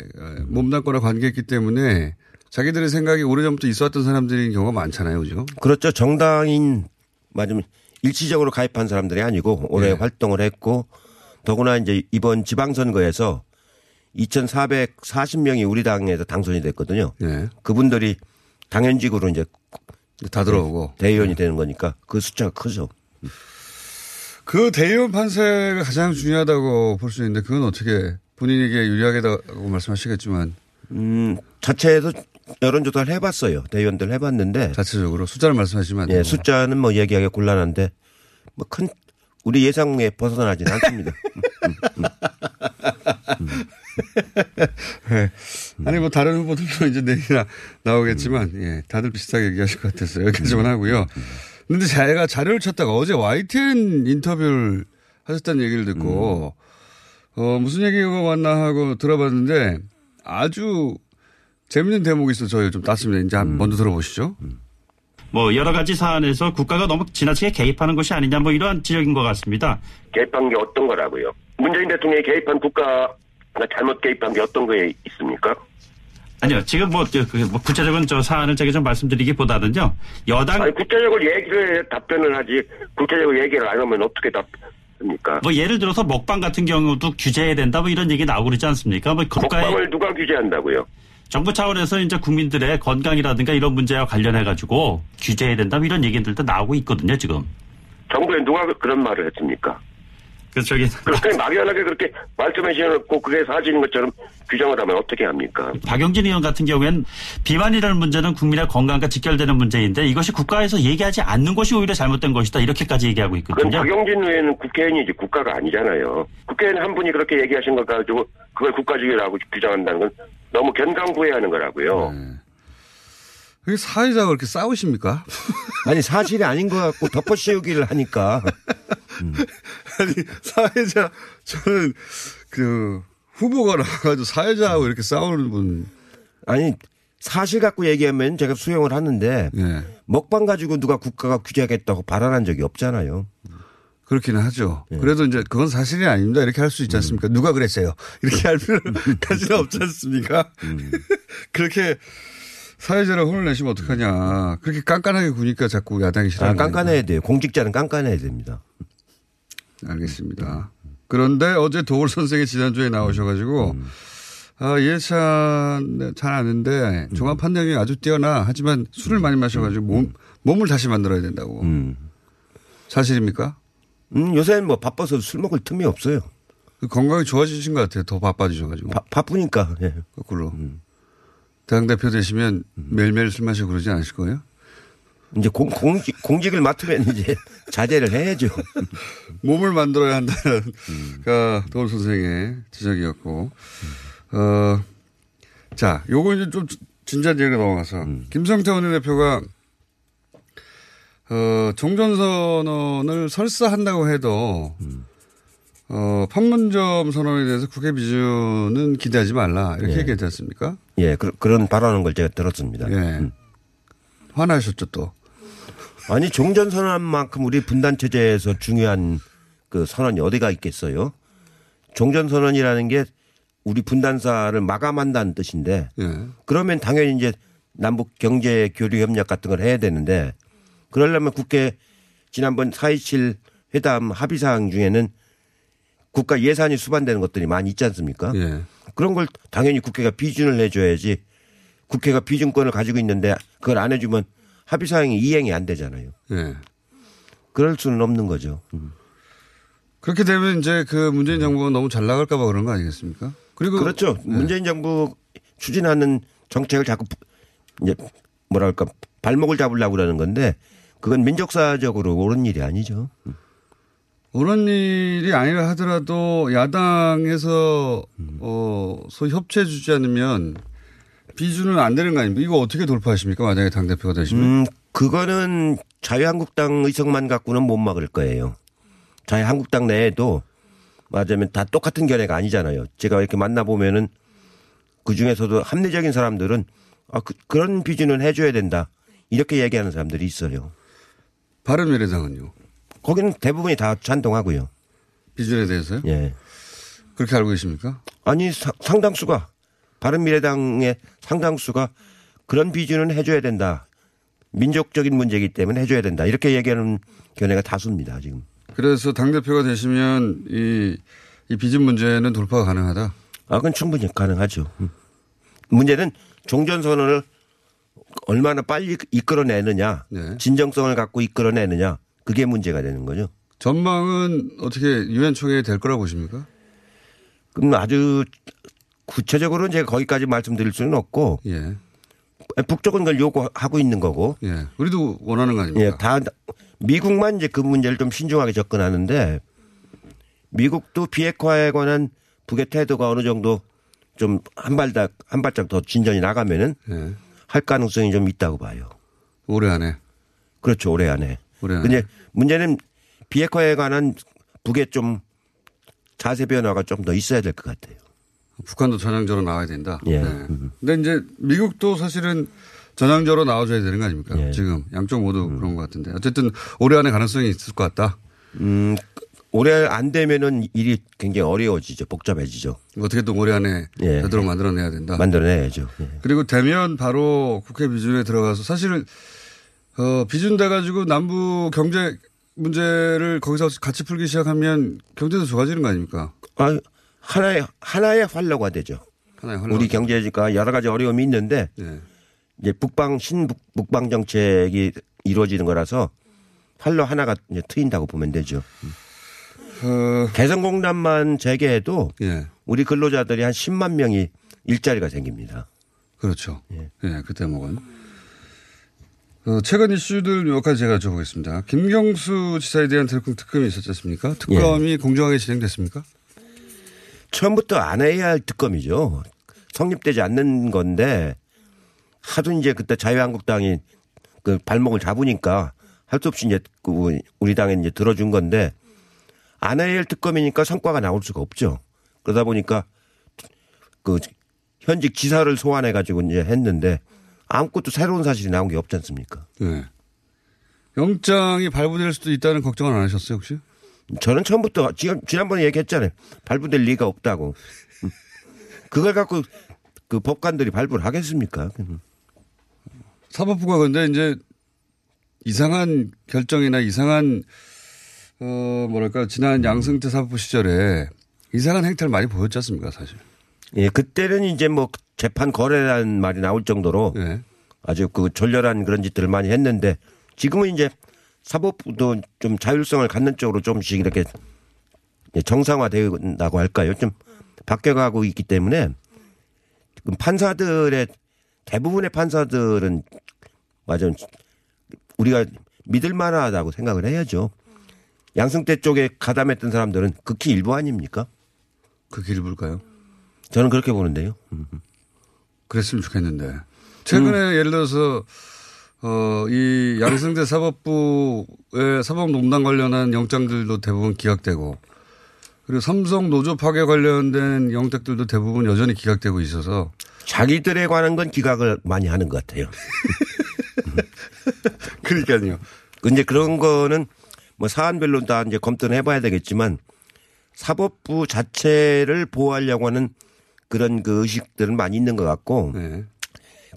몸담거나 관계했기 때문에 자기들의 생각이 오래전부터 있었던 사람들인 경우가 많잖아요. 그죠? 그렇죠. 정당인 맞으면 일시적으로 가입한 사람들이 아니고 오래 예. 활동을 했고 더구나 이제 이번 지방선거에서 2,440명이 우리 당에서 당선이 됐거든요. 예. 그분들이 당연직으로 이제 다 들어오고 대의원이 되는 거니까 그 숫자가 크죠. 그 대의원 판세가 가장 중요하다고 볼 수 있는데 그건 어떻게 본인에게 유리하게다고 말씀하시겠지만 음, 자체에서 여론조사를 해봤어요. 대의원들 해봤는데. 자체적으로 숫자를 말씀하시면 안 예, 되고. 숫자는 뭐 얘기하기 곤란한데 뭐 큰 우리 예상에 벗어나진 않습니다. 네. 아니 뭐 다른 후보들도 이제 내일이나 나오겠지만 예, 다들 비슷하게 얘기하실 것 같았어요. 여기까지만 하고요. 근데 제가 자료를 찾다가 어제 YTN 인터뷰를 하셨다는 얘기를 듣고 어 무슨 얘기가 왔나 하고 들어봤는데 아주 재밌는 대목이 있어서 저희 좀 땄습니다. 이제 한번 먼저 들어보시죠. 뭐 여러 가지 사안에서 국가가 너무 지나치게 개입하는 것이 아니냐 뭐 이러한 지적인 것 같습니다. 개입한 게 어떤 거라고요? 문재인 대통령이 개입한 국가가 잘못 개입한 게 어떤 거에 있습니까? 아니요 지금 뭐, 저, 그, 뭐 구체적인 저 사안을 제가 좀 말씀드리기보다는요 여당 아니 구체적으로 얘기를 해 답변을 하지 구체적으로 얘기를 안 하면 어떻게 답 합니까? 뭐 예를 들어서 먹방 같은 경우도 규제해야 된다 뭐 이런 얘기 나오고 그러지 않습니까? 뭐 국가의 먹방을 누가 규제한다고요? 정부 차원에서 이제 국민들의 건강이라든가 이런 문제와 관련해 가지고 규제해야 된다 뭐 이런 얘기들도 나오고 있거든요 지금. 정부에 누가 그런 말을 했습니까? 그래서 저기 그렇게 막연하게 그렇게 말씀해 주셔놓고 그게 사실인 것처럼 규정을 하면 어떻게 합니까? 박영진 의원 같은 경우에는 비만이라는 문제는 국민의 건강과 직결되는 문제인데 이것이 국가에서 얘기하지 않는 것이 오히려 잘못된 것이다 이렇게까지 얘기하고 그건 있거든요. 박영진 의원은 국회의원이지 국가가 아니잖아요. 국회의원 한 분이 그렇게 얘기하신 것 가지고 그걸 국가주의라고 규정한다는 건 너무 견강부회하는 거라고요. 그게 사회자가 그렇게 싸우십니까? 아니 사실이 아닌 것 같고 덮어씌우기를 하니까. 아니 사회자 저는 그 후보가 나와가지고 사회자하고 이렇게 싸우는 분 아니 사실 갖고 얘기하면 제가 수용을 하는데 예. 먹방 가지고 누가 국가가 규제하겠다고 발언한 적이 없잖아요. 그렇기는 하죠. 예. 그래도 이제 그건 사실이 아닙니다. 이렇게 할 수 있지 않습니까? 음. 누가 그랬어요? 이렇게 할 필요까지는 없지 않습니까? 음. 그렇게 사회자를 혼을 내시면 어떡하냐. 그렇게 깐깐하게 구니까 자꾸 야당이 싫어하는 아, 깐깐해야 돼요. 공직자는 깐깐해야 됩니다. 알겠습니다. 그런데 어제 도울 선생이 지난주에 나오셔가지고 아, 예찬 잘 아는데 종합 판단력이 아주 뛰어나 하지만 술을 많이 마셔가지고 몸, 몸을 다시 만들어야 된다고. 사실입니까? 음, 요새는 뭐 바빠서 술 먹을 틈이 없어요. 건강이 좋아지신 것 같아요. 더 바빠지셔가지고. 바, 쁘니까 예. 거꾸로. 당대표 되시면 매일매일 술 마시고 그러지 않으실 거예요? 이제 공, 공직, 공직을 맡으면 이제 자제를 해야죠. 몸을 만들어야 한다는, 가, 도울 선생의 지적이었고, 어, 자, 요거 이제 좀 진지한 얘기로 넘어가서, 김성태 원내대표가, 어, 종전선언을 설사 한다고 해도, 어, 판문점 선언에 대해서 국회 비준은 기대하지 말라. 이렇게 예. 얘기했지 않습니까? 예, 그, 그런 발언한 걸 제가 들었습니다. 예. 화나셨죠, 또. 아니, 종전 선언만큼 우리 분단 체제에서 중요한 그 선언이 어디가 있겠어요? 종전 선언이라는 게 우리 분단사를 마감한다는 뜻인데, 예. 그러면 당연히 이제 남북 경제 교류 협력 같은 걸 해야 되는데, 그러려면 국회 지난번 4.27 회담 합의 사항 중에는 국가 예산이 수반되는 것들이 많이 있지 않습니까? 예. 그런 걸 당연히 국회가 비준을 해줘야지 국회가 비준권을 가지고 있는데 그걸 안 해주면 합의 사항이 이행이 안 되잖아요. 예. 그럴 수는 없는 거죠. 음. 그렇게 되면 이제 그 문재인 정부가 너무 잘 나갈까봐 그런 거 아니겠습니까? 그리고 그렇죠. 네. 문재인 정부 추진하는 정책을 자꾸 이제 뭐랄까 발목을 잡으려고 그러는 건데 그건 민족사적으로 옳은 일이 아니죠. 그런 일이 아니라 하더라도 야당에서 어 소위 협치해 주지 않으면 비준은 안 되는 거 아닙니까? 이거 어떻게 돌파하십니까? 만약에 당 대표가 되시면 음, 그거는 자유한국당 의석만 갖고는 못 막을 거예요. 자유한국당 내에도 맞으면 다 똑같은 견해가 아니잖아요. 제가 이렇게 만나 보면은 그 중에서도 합리적인 사람들은 아, 그, 그런 비준은 해줘야 된다. 이렇게 얘기하는 사람들이 있어요. 바른미래당은요? 거기는 대부분이 다 찬동하고요. 비준에 대해서요? 예. 그렇게 알고 계십니까? 아니 사- 상당수가 바른미래당의 상당수가 그런 비준은 해줘야 된다. 민족적인 문제이기 때문에 해줘야 된다. 이렇게 얘기하는 견해가 다수입니다. 지금. 그래서 당 대표가 되시면 이, 이 비준 문제는 돌파가 가능하다. 아, 그건 충분히 가능하죠. 음. 문제는 종전선언을 얼마나 빨리 이끌어내느냐, 네. 진정성을 갖고 이끌어내느냐, 그게 문제가 되는 거죠. 전망은 어떻게 유엔 총회에 될 거라고 보십니까? 그럼 아주 구체적으로는 제가 거기까지 말씀드릴 수는 없고, 예. 북쪽은 그걸 요구하고 있는 거고, 예. 우리도 원하는 거 아닙니까? 예, 다 미국만 이제 그 문제를 좀 신중하게 접근하는데 미국도 비핵화에 관한 북의 태도가 어느 정도 좀 한 발짝 한 발짝 더 진전이 나가면은 예. 할 가능성이 좀 있다고 봐요. 올해 안에. 그렇죠, 올해 안에. 올해 안에. 근데 문제는 비핵화에 관한 북의 좀 자세 변화가 좀 더 있어야 될 것 같아요. 북한도 전향적으로 나와야 된다. 예. 네. 근데 이제 미국도 사실은 전향적으로 나와줘야 되는 거 아닙니까? 예. 지금 양쪽 모두 그런 것 같은데 어쨌든 올해 안에 가능성이 있을 것 같다. 음, 올해 안 되면은 일이 굉장히 어려워지죠, 복잡해지죠. 어떻게든 올해 안에 예. 되도록 만들어내야 된다. 만들어내야죠. 예. 그리고 되면 바로 국회 비준에 들어가서 사실은 어, 비준 돼가지고 남부 경제 문제를 거기서 같이 풀기 시작하면 경제도 좋아지는 거 아닙니까? 아, 하나의 하나의 활로가 되죠. 하나의 활로가 우리 경제가 여러 가지 어려움이 있는데 네. 이제 북방 신북 북방 정책이 이루어지는 거라서 활로 하나가 트인다고 보면 되죠. 어, 개성공단만 재개해도 예. 우리 근로자들이 한 10만 명이 일자리가 생깁니다. 그렇죠. 예, 그 대목은. 어, 최근 이슈들 몇 가지 제가 여쭤보겠습니다. 김경수 지사에 대한 특검, 특검이 있었지 않습니까? 특검이 공정하게 진행됐습니까? 처음부터 안 해야 할 특검이죠. 성립되지 않는 건데 하도 이제 그때 자유한국당이 그 발목을 잡으니까 할 수 없이 이제 그 우리 당에 이제 들어준 건데 안 해야 할 특검이니까 성과가 나올 수가 없죠. 그러다 보니까 그 현직 지사를 소환해 가지고 이제 했는데 아무것도 새로운 사실이 나온 게 없지 않습니까? 네. 영장이 발부될 수도 있다는 걱정은 안 하셨어요, 혹시? 저는 처음부터 지금 지난번에 얘기했잖아요. 발부될 리가 없다고. 그걸 갖고 그 법관들이 발부를 하겠습니까? 사법부가 근데 이제 이상한 결정이나 이상한 어 뭐랄까 지난 양승태 사법부 시절에 이상한 행태를 많이 보였지 않습니까, 사실. 예, 그때는 이제 뭐 재판 거래라는 말이 나올 정도로 아주 그 졸렬한 그런 짓들을 많이 했는데 지금은 이제 사법부도 좀 자율성을 갖는 쪽으로 조금씩 이렇게 정상화된다고 할까요? 좀 바뀌어가고 있기 때문에 지금 판사들의 대부분의 판사들은 맞아 우리가 믿을 만하다고 생각을 해야죠. 양승태 쪽에 가담했던 사람들은 극히 일부 아닙니까? 극히 일부일까요? 저는 그렇게 보는데요. 그랬으면 좋겠는데. 최근에 예를 들어서 어, 이 양승태 사법부의 사법농단 관련한 영장들도 대부분 기각되고 그리고 삼성 노조 파괴 관련된 영택들도 대부분 여전히 기각되고 있어서 자기들에 관한 건 기각을 많이 하는 것 같아요. 그러니까요. 근데 그런 거는 뭐 사안별로 다 이제 검토는 해봐야 되겠지만 사법부 자체를 보호하려고 하는 그런 그 의식들은 많이 있는 것 같고. 네.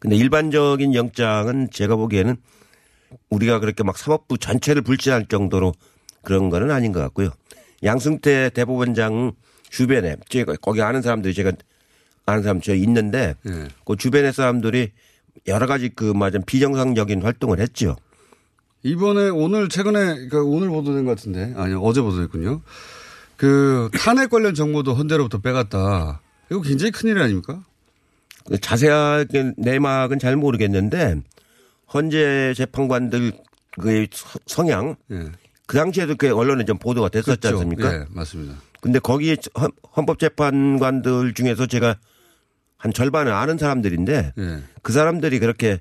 근데 일반적인 영장은 제가 보기에는 우리가 그렇게 막 사법부 전체를 불신할 정도로 그런 거는 아닌 것 같고요. 양승태 대법원장 주변에 제가 거기 아는 사람들이 제가 아는 사람 저 있는데 예. 그 주변의 사람들이 여러 가지 그 맞은 비정상적인 활동을 했죠. 이번에 오늘 최근에 그러니까 오늘 보도된 것 같은데 아니요 어제 보도됐군요. 그 탄핵 관련 정보도 헌재로부터 빼갔다. 이거 굉장히 큰일 아닙니까? 그 자세하게 내막은 잘 모르겠는데 헌재 재판관들 그 서- 성향 예. 그 당시에도 그 언론에 좀 보도가 됐었지 그렇죠. 않습니까? 예, 맞습니다. 근데 거기에 헌- 헌법재판관들 중에서 제가 한 절반을 아는 사람들인데 예. 그 사람들이 그렇게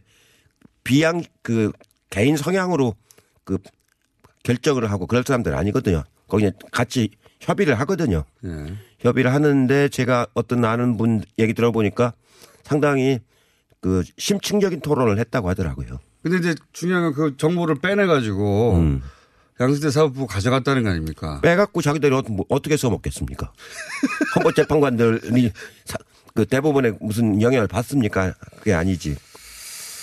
비양 그 개인 성향으로 그 결정을 하고 그럴 사람들 아니거든요. 거기 같이 협의를 하거든요. 예. 협의를 하는데 제가 어떤 아는 분 얘기 들어보니까 상당히 그 심층적인 토론을 했다고 하더라고요. 근데 이제 중요한 건 그 정보를 빼내가지고 음. 양승태 사법부 가져갔다는 거 아닙니까? 빼갖고 자기들이 어- 뭐 어떻게 써먹겠습니까? 헌법재판관들이 사- 그 대법원에 무슨 영향을 받습니까? 그게 아니지.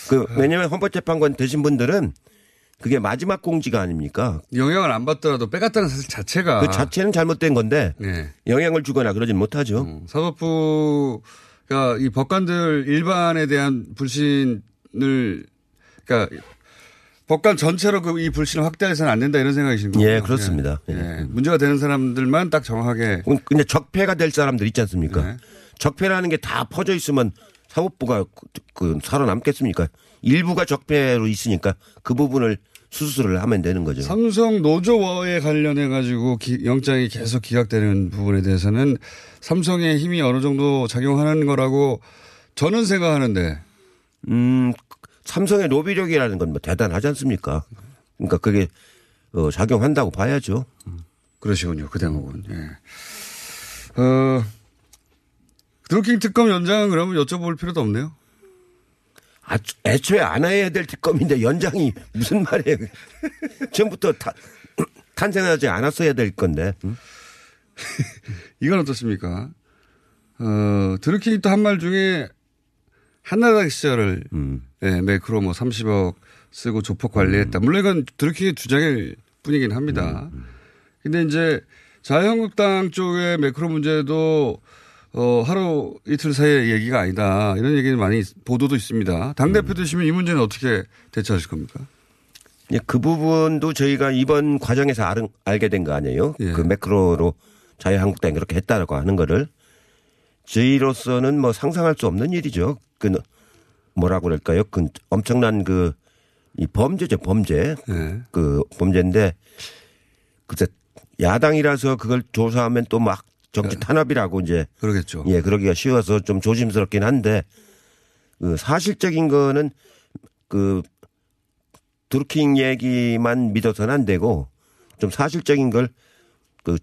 그 왜냐면 헌법재판관 되신 분들은 그게 마지막 공지가 아닙니까? 영향을 안 받더라도 빼갔다는 사실 자체가 그 자체는 잘못된 건데 네. 영향을 주거나 그러진 못하죠. 음, 사법부 가이 법관들 일반에 대한 불신을 그러니까 법관 전체로 그 이 불신을 확대해서는 안 된다 이런 생각이신 거죠? 예, 그렇습니다. 예. 예. 문제가 되는 사람들만 딱 정확하게 음, 근데 적폐가 될 사람들 있지 않습니까? 네. 적폐라는 게 다 퍼져 있으면 사법부가 그, 그 살아남겠습니까? 일부가 적폐로 있으니까 그 부분을 수술을 하면 되는 거죠. 삼성 노조와에 관련해 가지고 영장이 계속 기각되는 부분에 대해서는 삼성의 힘이 어느 정도 작용하는 거라고 저는 생각하는데 음, 삼성의 로비력이라는 건 뭐 대단하지 않습니까? 그러니까 그게 어, 작용한다고 봐야죠. 그러시군요. 그 대목은. 예. 어, 드루킹 특검 연장은 그러면 여쭤볼 필요도 없네요. 아, 애초에 안 해야 될 특검인데 연장이 무슨 말이에요. 처음부터 타, 탄생하지 않았어야 될 건데. 음? 이건 어떻습니까? 어, 드루킹이 또 한 말 중에 한나라당 시절을 음. 예, 매크로 뭐 30억 쓰고 조폭 관리했다. 물론 이건 드루킹의 주장일 뿐이긴 합니다. 근데 이제 자유한국당 쪽의 매크로 문제도 어, 하루 이틀 사이의 얘기가 아니다. 이런 얘기는 많이 보도도 있습니다. 당대표 되시면 이 문제는 어떻게 대처하실 겁니까? 예, 그 부분도 저희가 이번 과정에서 알, 알게 된 거 아니에요? 그 매크로로 자유한국당이 그렇게 했다라고 하는 거를 저희로서는 뭐 상상할 수 없는 일이죠. 그 뭐라고 그럴까요? 그 엄청난 그 이 범죄죠, 범죄. 그 범죄인데 그때 야당이라서 그걸 조사하면 또 막 정치 탄압이라고 이제 그러겠죠. 예, 그러기가 쉬워서 좀 조심스럽긴 한데 그 사실적인 거는 그 드루킹 얘기만 믿어서는 안 되고 좀 사실적인 걸 그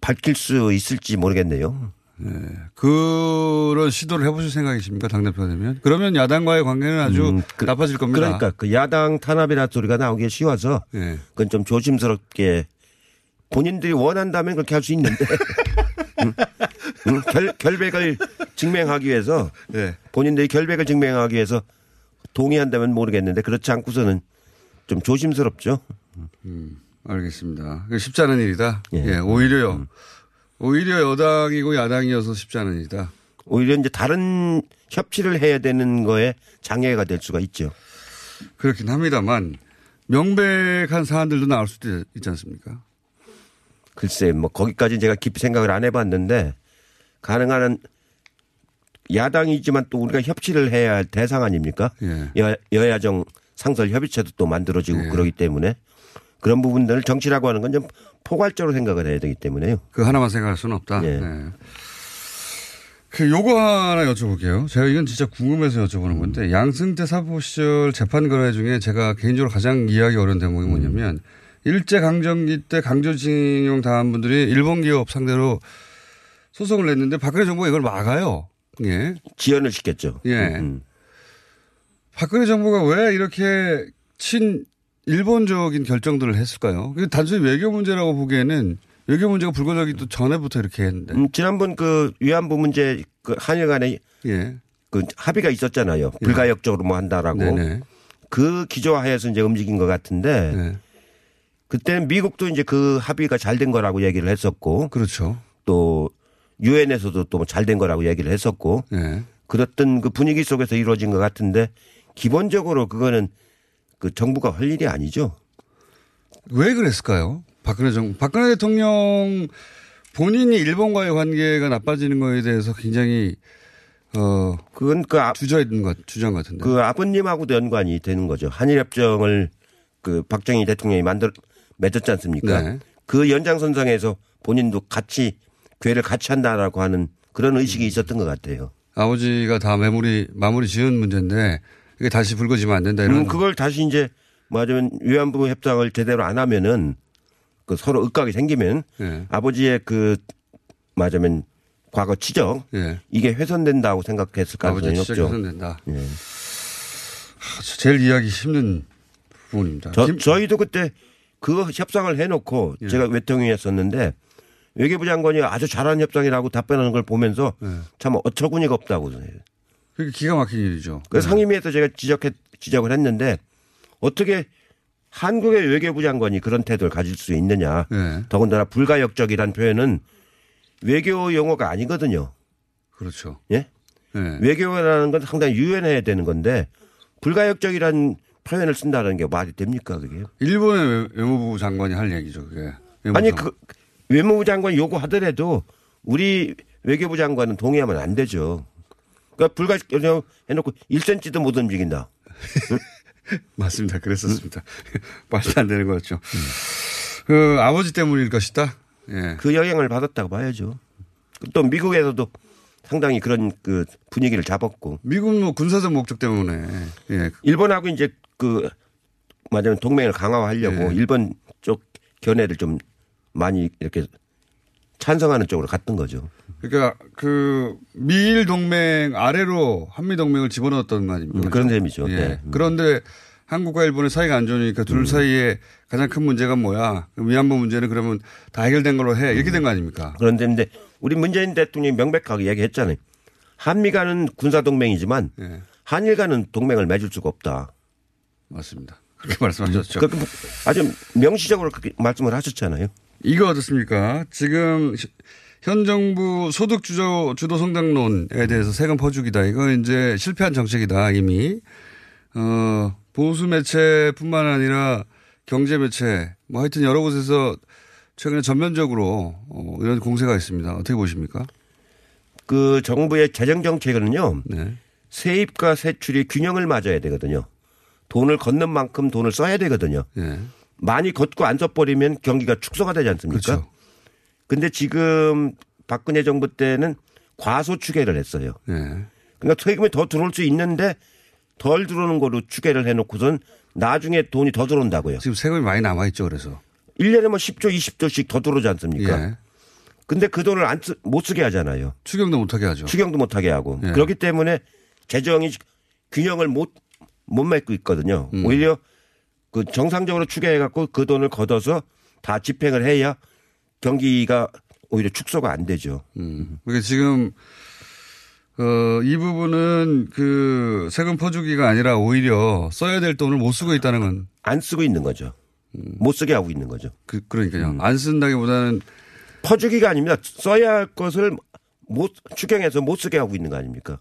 밝힐 수 있을지 모르겠네요. 그런 시도를 해보실 생각이십니까? 당대표가 되면? 그러면 야당과의 관계는 아주 음, 그- 나빠질 겁니다. 그러니까 그 야당 탄압이라 소리가 나오기 쉬워서 예. 그건 좀 조심스럽게 본인들이 원한다면 그렇게 할 수 있는데 음, 음, 결, 결백을 증명하기 위해서 네. 본인들이 결백을 증명하기 위해서 동의한다면 모르겠는데 그렇지 않고서는 좀 조심스럽죠. 음, 알겠습니다. 쉽지 않은 일이다. 예, 오히려요. 오히려 여당이고 야당이어서 쉽지 않은 일이다. 오히려 이제 다른 협치를 해야 되는 거에 장애가 될 수가 있죠. 그렇긴 합니다만 명백한 사안들도 나올 수도 있지 않습니까? 글쎄, 뭐 거기까지 제가 깊이 생각을 안 해봤는데 가능한 야당이지만 또 우리가 협치를 해야 할 대상 아닙니까? 예. 여, 여야정 상설 협의체도 또 만들어지고 그러기 때문에 그런 부분들을 정치라고 하는 건 좀 포괄적으로 생각을 해야 되기 때문에요. 그 하나만 생각할 수는 없다. 예. 네. 그 요거 하나 여쭤볼게요. 제가 이건 진짜 궁금해서 여쭤보는 건데 양승태 사법 시절 재판 거래 중에 제가 개인적으로 가장 이해하기 어려운 대목이 뭐냐면 일제 강점기 때 강제징용 당한 분들이 일본 기업 상대로 소송을 냈는데 박근혜 정부가 이걸 막아요. 예. 지연을 시켰죠. 예. 음. 박근혜 정부가 왜 이렇게 친 일본적인 결정들을 했을까요? 단순히 외교 문제라고 보기에는 외교 문제가 불거지기도 전에부터 이렇게 했는데. 음, 지난번 그 위안부 문제 그 한일 간에 예. 그 합의가 있었잖아요. 불가역적으로 뭐 한다라고. 네네. 그 기조하에서 이제 움직인 것 같은데 네. 그때는 미국도 이제 그 합의가 잘 된 거라고 얘기를 했었고. 그렇죠. 또 유엔에서도 또 잘 된 거라고 얘기를 했었고. 네. 그랬던 그 분위기 속에서 이루어진 것 같은데 기본적으로 그거는 그 정부가 할 일이 아니죠. 왜 그랬을까요? 박근혜 정 박근혜 대통령 본인이 일본과의 관계가 나빠지는 거에 대해서 굉장히 어 그건 그 아, 주저했던 것 주장 같은데. 그 아버님하고도 연관이 되는 거죠. 한일 협정을 그 박정희 대통령이 만들 맺었지 않습니까? 네. 그 연장선상에서 본인도 같이 괴를 같이 한다라고 하는 그런 의식이 음. 있었던 것 같아요. 아버지가 다 마무리 마무리 지은 문제인데 이게 다시 불거지면 안 된다 이런. 음, 그걸 다시 이제 맞으면 위안부 협상을 제대로 안 하면은 그 서로 의각이 생기면 예. 아버지의 그 맞으면 과거 치적 예. 이게 훼손된다고 생각했을 가능성이 아버지 없죠. 훼손된다. 예. 하, 제일 이해하기 힘든 부분입니다. 저, 김- 저희도 그때 그 협상을 해놓고 예. 제가 외통위 했었는데 외교부 장관이 아주 잘하는 협상이라고 답변하는 걸 보면서 예. 참 어처구니가 없다고 해요. 그게 기가 막힌 일이죠. 그 상임위에서 제가 지적했, 지적을 했는데 어떻게 한국의 외교부 장관이 그런 태도를 가질 수 있느냐. 예. 더군다나 불가역적이란 표현은 외교 용어가 아니거든요. 그렇죠. 예? 예. 외교라는 건 상당히 유연해야 되는 건데 불가역적이란 표현을 쓴다는 게 말이 됩니까 그게? 일본의 외- 외무부 장관이 할 얘기죠. 그게. 아니 그 외무부 장관이 요구하더라도 우리 외교부 장관은 동의하면 안 되죠. 그러니까 불가역 해놓고 1cm도 못 움직인다. 맞습니다. 그랬었습니다. 말도 안 되는 거였죠. 그 아버지 때문일 것이다. 예. 그 영향을 받았다고 봐야죠. 또 미국에서도 상당히 그런 그 분위기를 잡았고. 미국 뭐 군사적 목적 때문에. 예. 일본하고 이제 그 맞으면 동맹을 강화하려고 예. 일본 쪽 견해를 좀 많이 이렇게 찬성하는 쪽으로 갔던 거죠. 그러니까 그 미일 동맹 아래로 한미 동맹을 집어넣었던 거 아닙니까? 음, 그런 셈이죠. 예. 네. 그런데 한국과 일본의 사이가 안 좋으니까 둘 사이에 가장 큰 문제가 뭐야? 위안부 문제는 그러면 다 해결된 걸로 해. 이렇게 된 거 아닙니까? 그런데 근데 우리 문재인 대통령이 명백하게 얘기했잖아요. 한미 간은 군사 동맹이지만 예. 한일 간은 동맹을 맺을 수가 없다. 맞습니다. 그렇게 말씀하셨죠. 그, 아주 명시적으로 그렇게 말씀을 하셨잖아요. 이거 어떻습니까? 지금 현 정부 소득 주도, 주도 성장론에 대해서 세금 퍼주기다. 이거 이제 실패한 정책이다, 이미. 어, 보수 매체뿐만 아니라 경제 매체, 뭐 하여튼 여러 곳에서 최근에 전면적으로 어, 이런 공세가 있습니다. 어떻게 보십니까? 그 정부의 재정 정책은요. 네. 세입과 세출이 균형을 맞아야 되거든요. 돈을 걷는 만큼 돈을 써야 되거든요. 예. 많이 걷고 안 써버리면 경기가 축소가 되지 않습니까? 그렇죠. 근데 지금 박근혜 정부 때는 과소 추계를 했어요. 예. 그러니까 세금이 더 들어올 수 있는데 덜 들어오는 거로 추계를 해놓고선 나중에 돈이 더 들어온다고요. 지금 세금이 많이 남아있죠, 그래서. 1년에 뭐 10조, 20조씩 더 들어오지 않습니까? 예. 근데 그 돈을 안 쓰, 못 쓰게 하잖아요. 추경도 못하게 하죠. 추경도 못하게 하고. 예. 그렇기 때문에 재정이 균형을 못, 못 맺고 있거든요. 음. 오히려 그 정상적으로 추계해 갖고 그 돈을 걷어서 다 집행을 해야 경기가 오히려 축소가 안 되죠. 음. 그러니까 지금 어, 이 부분은 그 세금 퍼주기가 아니라 오히려 써야 될 돈을 못 쓰고 있다는 건. 안 쓰고 있는 거죠. 못 쓰게 하고 있는 거죠. 그, 그러니까요. 안 쓴다기보다는 퍼주기가 아닙니다. 써야 할 것을 못, 추경해서 못 쓰게 하고 있는 거 아닙니까?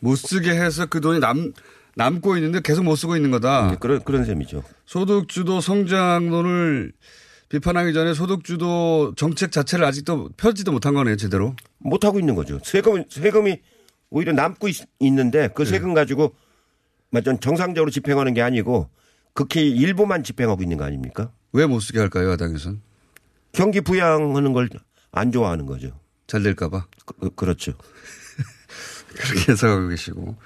못 쓰게 해서 그 돈이 남, 남고 있는데 계속 못 쓰고 있는 거다. 그런, 그런 셈이죠. 소득주도 성장론을 비판하기 전에 소득주도 정책 자체를 아직도 펴지도 못한 거네요, 제대로. 못 하고 있는 거죠. 세금, 세금이 오히려 남고 있, 는데 네. 그 세금 가지고 완전 정상적으로 집행하는 게 아니고 극히 일부만 집행하고 있는 거 아닙니까? 왜 못 쓰게 할까요, 야당에서는? 경기 부양하는 걸 안 좋아하는 거죠. 잘 될까봐. 그, 그렇죠. 그렇게 해석하고 계시고.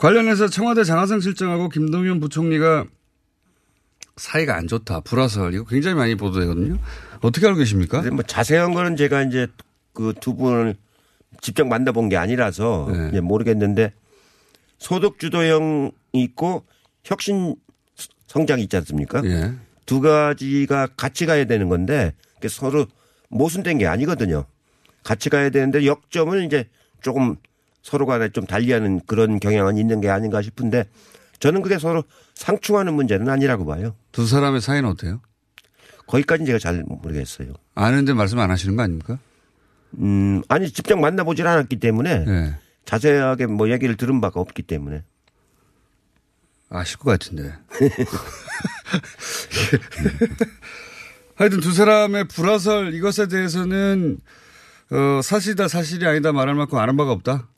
관련해서 청와대 장하성 실장하고 김동연 부총리가 사이가 안 좋다. 불화설. 이거 굉장히 많이 보도되거든요. 어떻게 알고 계십니까? 뭐 자세한 거는 제가 이제 그 두 분을 직접 만나본 게 아니라서 네. 모르겠는데 소득 주도형이 있고 혁신 성장이 있지 않습니까? 예. 두 가지가 같이 가야 되는 건데 서로 모순된 게 아니거든요. 같이 가야 되는데 역점을 이제 조금 서로 간에 좀 달리하는 그런 경향은 있는 게 아닌가 싶은데 저는 그게 서로 상충하는 문제는 아니라고 봐요. 두 사람의 사이는 어때요? 거기까지 제가 잘 모르겠어요. 아는데 말씀 안 하시는 거 아닙니까? 음, 아니, 직접 만나보질 않았기 때문에 네. 자세하게 뭐 얘기를 들은 바가 없기 때문에. 아실 것 같은데. 하여튼 두 사람의 불화설 이것에 대해서는 어, 사실이다 사실이 아니다 말할 만큼 아는 바가 없다.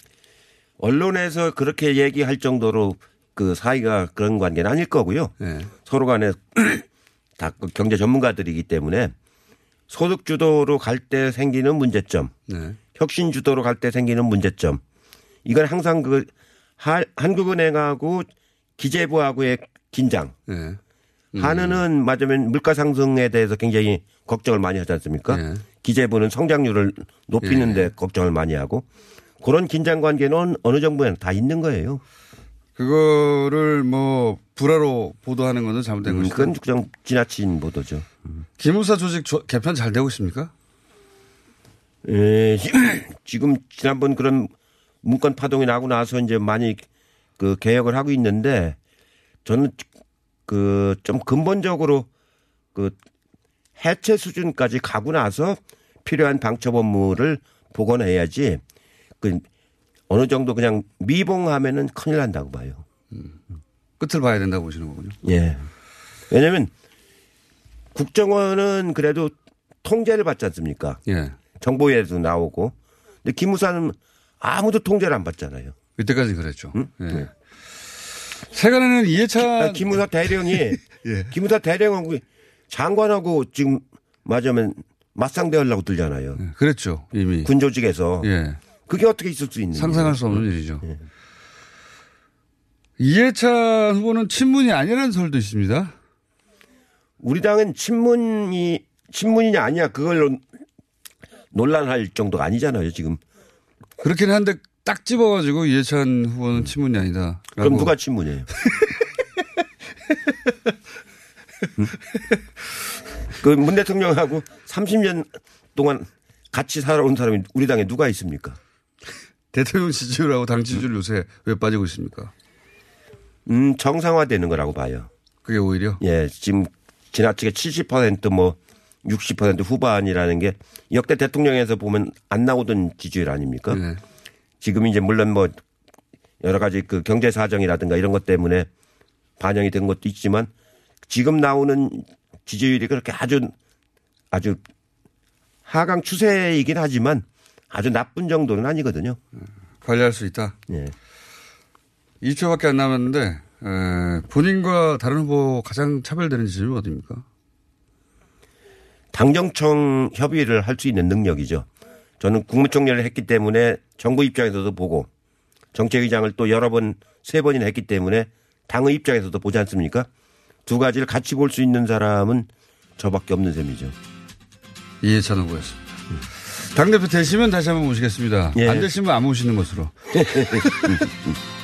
언론에서 그렇게 얘기할 정도로 그 사이가 그런 관계는 아닐 거고요. 네. 서로 간에 다그 경제 전문가들이기 때문에 소득 주도로 갈 때 생기는 문제점, 네. 혁신 주도로 갈 때 생기는 문제점, 이건 항상 그 하- 한국은행하고 기재부하고의 긴장. 네. 한은은 맞으면 물가 상승에 대해서 굉장히 걱정을 많이 하지 않습니까? 네. 기재부는 성장률을 높이는데 걱정을 많이 하고 그런 긴장 관계는 어느 정부에는 다 있는 거예요. 그거를 뭐 불화로 보도하는 것은 잘못된 음, 것이다. 그건 그냥 지나친 보도죠. 기무사 조직 조- 개편 잘 되고 있습니까? 예, 지금 지난번 그런 문건 파동이 나고 나서 이제 많이 그 개혁을 하고 있는데 저는 그 좀 근본적으로 그 해체 수준까지 가고 나서 필요한 방첩 업무를 복원해야지 그 어느 정도 그냥 미봉하면은 큰일 난다고 봐요. 끝을 봐야 된다고 보시는 거군요. 예. 왜냐면 국정원은 그래도 통제를 받지 않습니까? 예. 정보에도 나오고. 근데 기무사는 아무도 통제를 안 받잖아요. 이때까지 그랬죠. 예. 세간에는 이해찬 기무사 대령이 예. 기무사 대령하고 장관하고 지금 맞으면 맞상대하려고 들잖아요. 그랬죠 이미 군 조직에서 예. 그게 어떻게 있을 수 있는 상상할 수 없는 일이죠. 이해찬 후보는 친문이 아니라는 설도 있습니다. 우리 당은 친문이 친문이냐 아니냐 그걸로 논란할 정도가 아니잖아요 지금. 그렇긴 한데 딱 집어가지고 이해찬 후보는 친문이 아니다. 그럼 누가 친문이에요? 그문 대통령하고 30년 동안 같이 살아온 사람이 우리 당에 누가 있습니까? 대통령 지지율하고 당 지지율 요새 왜 빠지고 있습니까? 음, 정상화되는 거라고 봐요. 그게 오히려? 예, 지금 지나치게 70%뭐 60% 후반이라는 게 역대 대통령에서 보면 안 나오던 지지율 아닙니까? 네. 지금 이제 물론 뭐 여러 가지 그 경제 사정이라든가 이런 것 때문에 반영이 된 것도 있지만 지금 나오는 지지율이 그렇게 아주 아주 하강 추세이긴 하지만 아주 나쁜 정도는 아니거든요. 관리할 수 있다. 예. 2초밖에 안 남았는데 에, 본인과 다른 후보 가장 차별되는 지점이 어디입니까? 당정청 협의를 할 수 있는 능력이죠. 저는 국무총리를 했기 때문에 정부 입장에서도 보고 정책의장을 또 여러 번, 세 번이나 했기 때문에 당의 입장에서도 보지 않습니까? 두 가지를 같이 볼 수 있는 사람은 저밖에 없는 셈이죠. 이해찬 후보였습니다. 당대표 되시면 다시 한번 모시겠습니다. 예. 안 되시면 안 모시는 것으로.